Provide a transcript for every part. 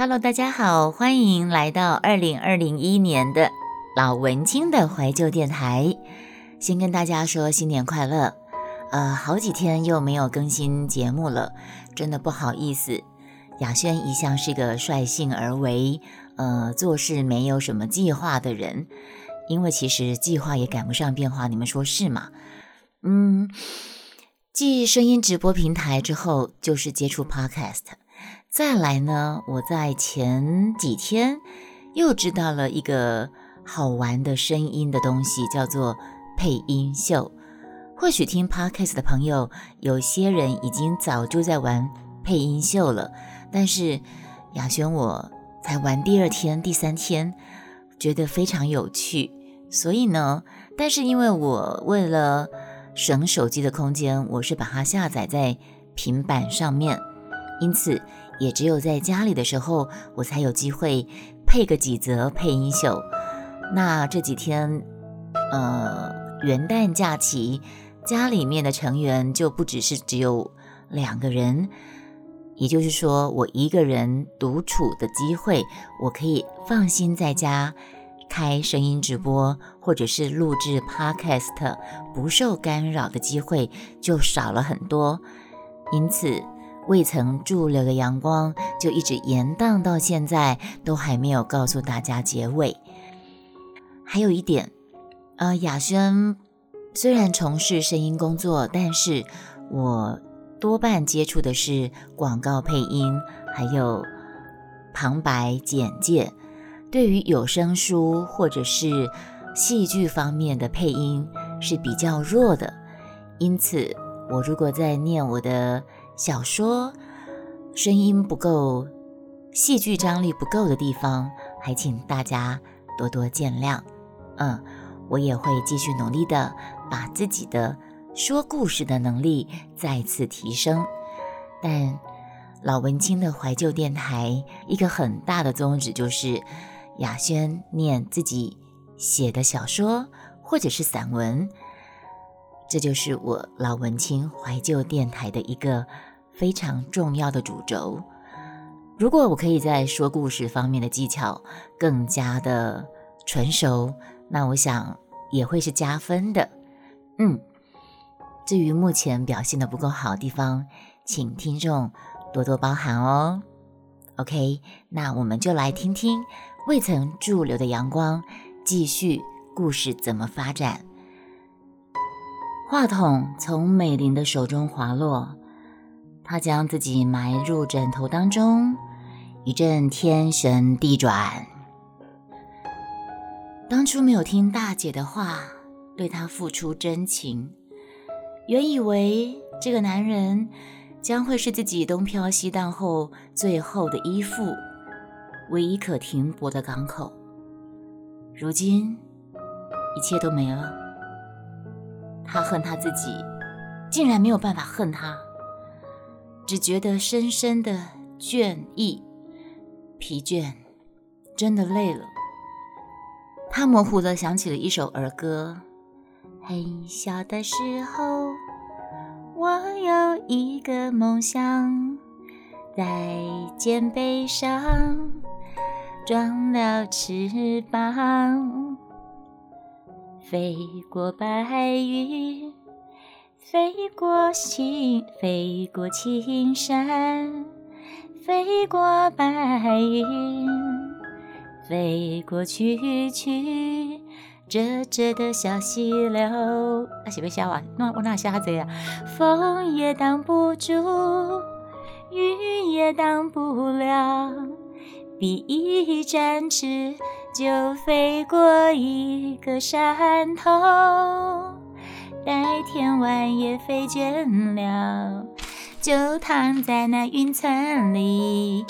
Hello，大家好，欢迎来到二零二零一年的老文青的怀旧电台。先跟大家说新年快乐。呃，好几天又没有更新节目了，真的不好意思。雅轩一向是个率性而为，呃，做事没有什么计划的人，因为其实计划也赶不上变化，你们说是吗？嗯，继声音直播平台之后，就是接触 Podcast。再来呢，我在前几天又知道了一个好玩的声音的东西，叫做配音秀。或许听 Podcast 的朋友，有些人已经早就在玩配音秀了，但是雅轩我才玩第二天、第三天，觉得非常有趣。所以呢，但是因为我为了省手机的空间，我是把它下载在平板上面，因此也只有在家里的时候，我才有机会配个几则配音秀。那这几天，呃，元旦假期。家里面的成员就不只是只有两个人，也就是说，我一个人独处的机会，我可以放心在家开声音直播，或者是录制 podcast，不受干扰的机会就少了很多。因此，未曾驻留的阳光就一直延宕到现在，都还没有告诉大家结尾。还有一点，呃，雅轩。虽然从事声音工作，但是我多半接触的是广告配音，还有旁白简介。对于有声书或者是戏剧方面的配音是比较弱的，因此我如果在念我的小说，声音不够，戏剧张力不够的地方，还请大家多多见谅。嗯。我也会继续努力的，把自己的说故事的能力再次提升。但老文青的怀旧电台一个很大的宗旨就是，雅轩念自己写的小说或者是散文，这就是我老文青怀旧电台的一个非常重要的主轴。如果我可以在说故事方面的技巧更加的纯熟。那我想也会是加分的，嗯。至于目前表现的不够好的地方，请听众多多包涵哦。OK，那我们就来听听未曾驻留的阳光，继续故事怎么发展。话筒从美玲的手中滑落，他将自己埋入枕头当中，一阵天旋地转。当初没有听大姐的话，对她付出真情，原以为这个男人将会是自己东飘西荡后最后的依附，唯一可停泊的港口。如今一切都没了，他恨他自己，竟然没有办法恨他，只觉得深深的倦意、疲倦，真的累了。他模糊的想起了一首儿歌：很小的时候，我有一个梦想，在肩背上装了翅膀，飞过白云，飞过青，飞过青山，飞过白云。飞过曲曲折折的小溪流，啊，是要写啊？那我哪写这呀？风也挡不住，雨也挡不了，比一展翅就飞过一个山头，待天晚也飞倦了，就躺在那云层里。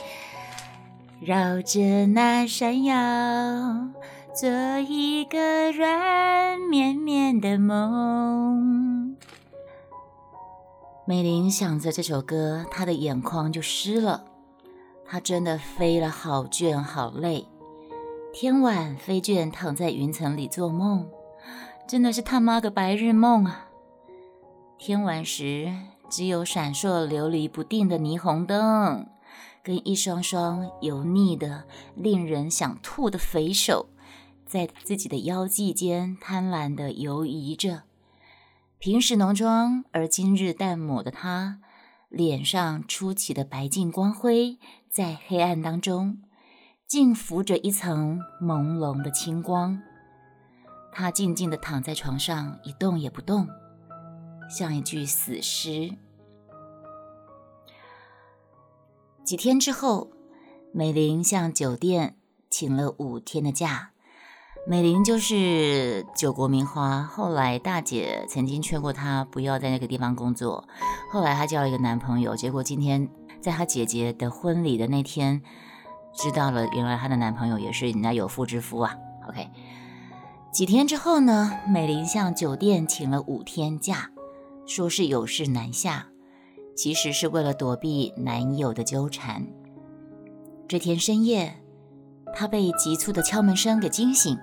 绕着那山腰，做一个软绵绵的梦。美玲想着这首歌，她的眼眶就湿了。她真的飞了好倦好累，天晚飞倦，躺在云层里做梦，真的是他妈个白日梦啊！天晚时，只有闪烁流离不定的霓虹灯。跟一双双油腻的、令人想吐的肥手，在自己的腰际间贪婪地游移着。平时浓妆而今日淡抹的她，脸上初起的白净光辉，在黑暗当中，竟浮着一层朦胧的青光。她静静地躺在床上，一动也不动，像一具死尸。几天之后，美玲向酒店请了五天的假。美玲就是九国名花，后来大姐曾经劝过她不要在那个地方工作。后来她交了一个男朋友，结果今天在她姐姐的婚礼的那天，知道了原来她的男朋友也是人家有妇之夫啊。OK，几天之后呢，美玲向酒店请了五天假，说是有事南下。其实是为了躲避男友的纠缠。这天深夜，她被急促的敲门声给惊醒。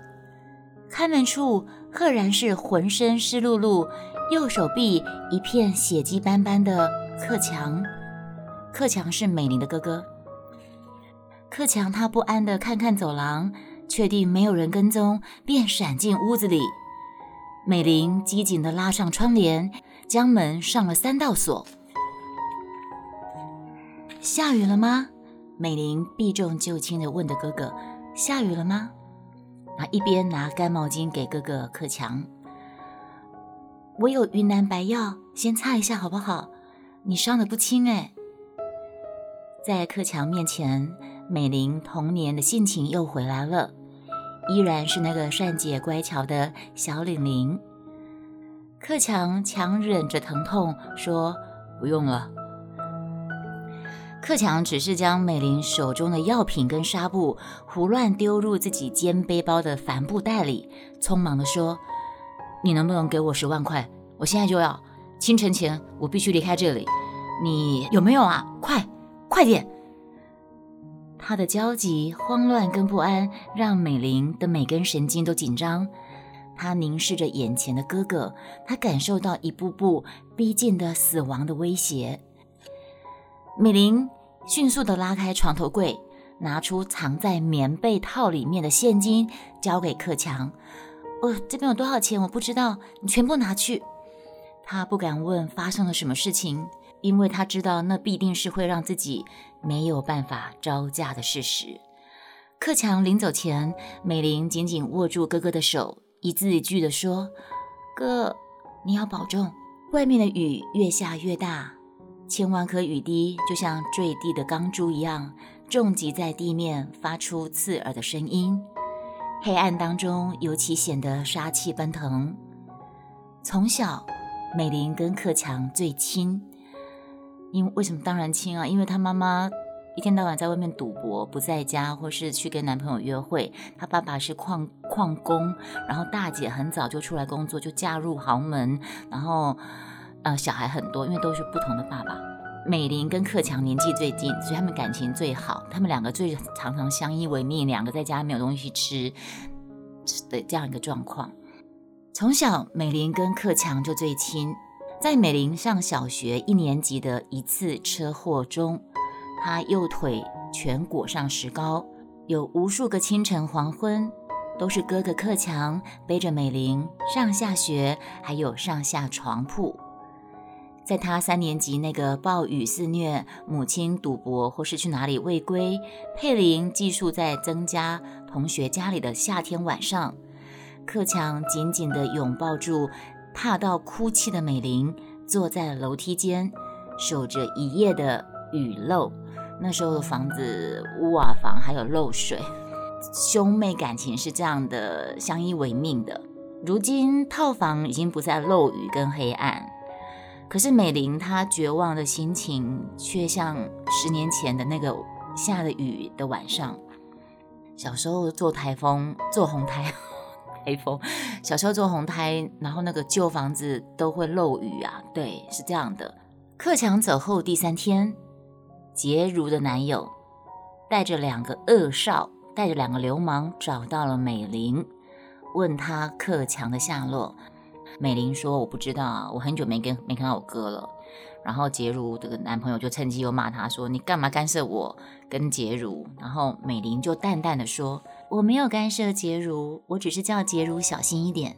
开门处赫然是浑身湿漉漉、右手臂一片血迹斑斑的克强。克强是美玲的哥哥。克强他不安地看看走廊，确定没有人跟踪，便闪进屋子里。美玲机警地拉上窗帘，将门上了三道锁。下雨了吗？美玲避重就轻地问着哥哥：“下雨了吗？”他一边拿干毛巾给哥哥克强：“我有云南白药，先擦一下好不好？你伤得不轻哎。”在克强面前，美玲童年的性情又回来了，依然是那个善解乖巧的小玲玲。克强强忍着疼痛说：“不用了。”克强只是将美玲手中的药品跟纱布胡乱丢入自己肩背包的帆布袋里，匆忙地说：“你能不能给我十万块？我现在就要，清晨前我必须离开这里。你有没有啊？快，快点！”他的焦急、慌乱跟不安让美玲的每根神经都紧张。她凝视着眼前的哥哥，她感受到一步步逼近的死亡的威胁。美玲。迅速地拉开床头柜，拿出藏在棉被套里面的现金，交给克强。哦，这边有多少钱？我不知道，你全部拿去。他不敢问发生了什么事情，因为他知道那必定是会让自己没有办法招架的事实。克强临走前，美玲紧紧握住哥哥的手，一字一句地说：“哥，你要保重。外面的雨越下越大。”千万颗雨滴就像坠地的钢珠一样，重击在地面，发出刺耳的声音。黑暗当中，尤其显得杀气奔腾。从小，美玲跟克强最亲，因为什么？当然亲啊，因为她妈妈一天到晚在外面赌博，不在家，或是去跟男朋友约会。她爸爸是矿矿工，然后大姐很早就出来工作，就嫁入豪门，然后。呃，小孩很多，因为都是不同的爸爸。美玲跟克强年纪最近，所以他们感情最好。他们两个最常常相依为命，两个在家没有东西吃的这样一个状况。从小，美玲跟克强就最亲。在美玲上小学一年级的一次车祸中，她右腿全裹上石膏。有无数个清晨黄昏，都是哥哥克强背着美玲上下学，还有上下床铺。在他三年级那个暴雨肆虐、母亲赌博或是去哪里未归，佩玲寄宿在曾家同学家里的夏天晚上，克强紧紧地拥抱住怕到哭泣的美玲，坐在楼梯间守着一夜的雨漏。那时候的房子屋瓦房还有漏水，兄妹感情是这样的相依为命的。如今套房已经不再漏雨跟黑暗。可是美玲她绝望的心情，却像十年前的那个下了雨的晚上。小时候坐台风，坐红台，台风。小时候坐红胎，然后那个旧房子都会漏雨啊。对，是这样的。克强走后第三天，洁如的男友带着两个恶少，带着两个流氓找到了美玲，问他克强的下落。美玲说：“我不知道啊，我很久没跟没看到我哥了。”然后杰如这个男朋友就趁机又骂她说：“你干嘛干涉我跟杰如？”然后美玲就淡淡的说：“我没有干涉杰如，我只是叫杰如小心一点，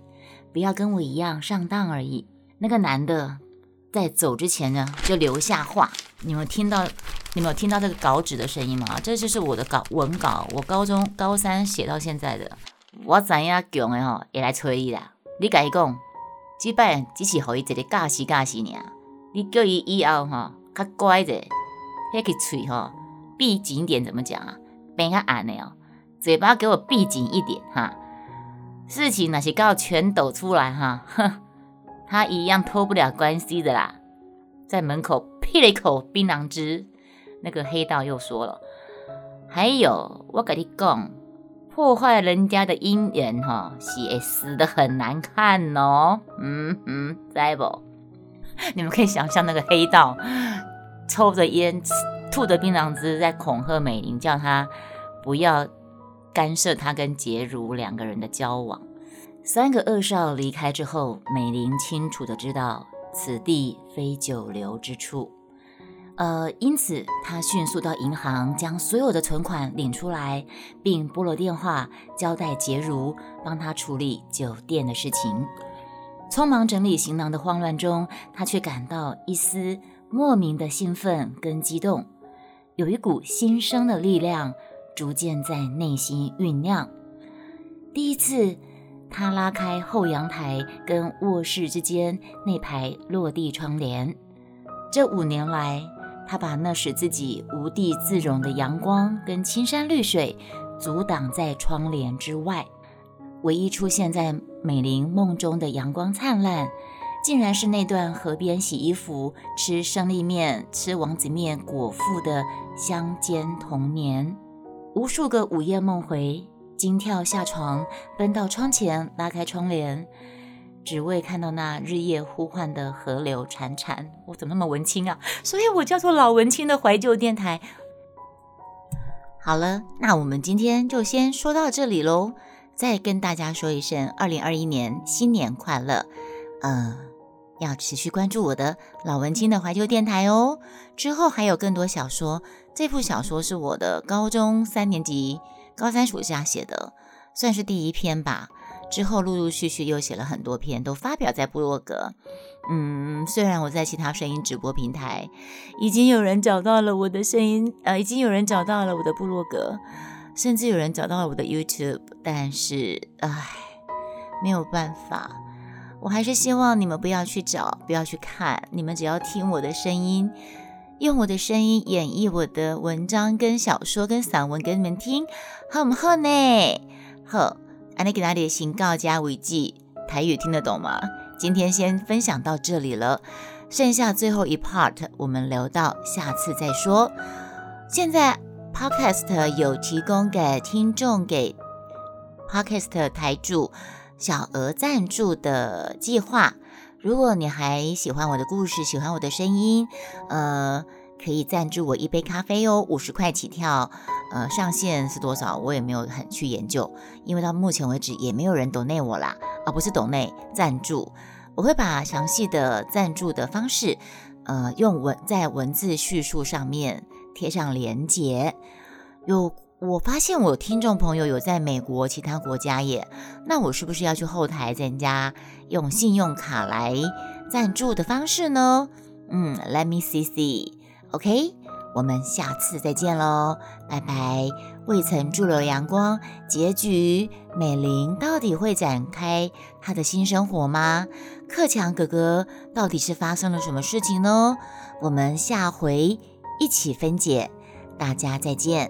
不要跟我一样上当而已。”那个男的在走之前呢，就留下话。你们听到，你们有听到这个稿纸的声音吗？这就是我的稿文稿，我高中高三写到现在的。我知影强的吼，会来催伊啦。你甲伊讲，即摆只是互伊一个教习教习尔。你叫伊以后吼较乖者，迄个嘴吼闭紧点，怎么讲啊？变较暗的哦，嘴巴给我闭紧一点哈。事情那些告全抖出来哈，哼，他一样脱不了关系的啦。在门口呸了一口槟榔汁，那个黑道又说了，还有我跟你讲，破坏人家的姻缘哈，是会死的很难看哦。嗯嗯，在不？你们可以想象那个黑道抽着烟、吐着槟榔汁，在恐吓美玲，叫她不要干涉他跟杰如两个人的交往。三个恶少离开之后，美玲清楚的知道此地非久留之处，呃，因此她迅速到银行将所有的存款领出来，并拨了电话交代杰如帮他处理酒店的事情。匆忙整理行囊的慌乱中，他却感到一丝莫名的兴奋跟激动，有一股新生的力量逐渐在内心酝酿。第一次，他拉开后阳台跟卧室之间那排落地窗帘。这五年来，他把那使自己无地自容的阳光跟青山绿水阻挡在窗帘之外。唯一出现在美玲梦中的阳光灿烂，竟然是那段河边洗衣服、吃生利面、吃王子面果腹的乡间童年。无数个午夜梦回，惊跳下床，奔到窗前拉开窗帘，只为看到那日夜呼唤的河流潺潺。我怎么那么文青啊？所以我叫做老文青的怀旧电台。好了，那我们今天就先说到这里喽。再跟大家说一声，二零二一年新年快乐！嗯，要持续关注我的老文青的怀旧电台哦。之后还有更多小说，这部小说是我的高中三年级高三暑假写的，算是第一篇吧。之后陆陆续续又写了很多篇，都发表在部落格。嗯，虽然我在其他声音直播平台已经有人找到了我的声音，呃，已经有人找到了我的部落格。甚至有人找到了我的 YouTube，但是，唉，没有办法。我还是希望你们不要去找，不要去看，你们只要听我的声音，用我的声音演绎我的文章、跟小说、跟散文给你们听，好不好呢？好，安尼给大家先告加为记，台语听得懂吗？今天先分享到这里了，剩下最后一 part 我们留到下次再说。现在。Podcast 有提供给听众给 Podcast 台主小额赞助的计划。如果你还喜欢我的故事，喜欢我的声音，呃，可以赞助我一杯咖啡哦，五十块起跳。呃，上限是多少？我也没有很去研究，因为到目前为止也没有人懂内我啦，啊不是懂内赞助。我会把详细的赞助的方式，呃，用文在文字叙述上面。贴上连接，有我发现我听众朋友有在美国其他国家耶，那我是不是要去后台增加用信用卡来赞助的方式呢？嗯，Let me see see，OK，我们下次再见喽，拜拜。未曾驻留阳光结局，美玲到底会展开她的新生活吗？克强哥哥到底是发生了什么事情呢？我们下回。一起分解，大家再见。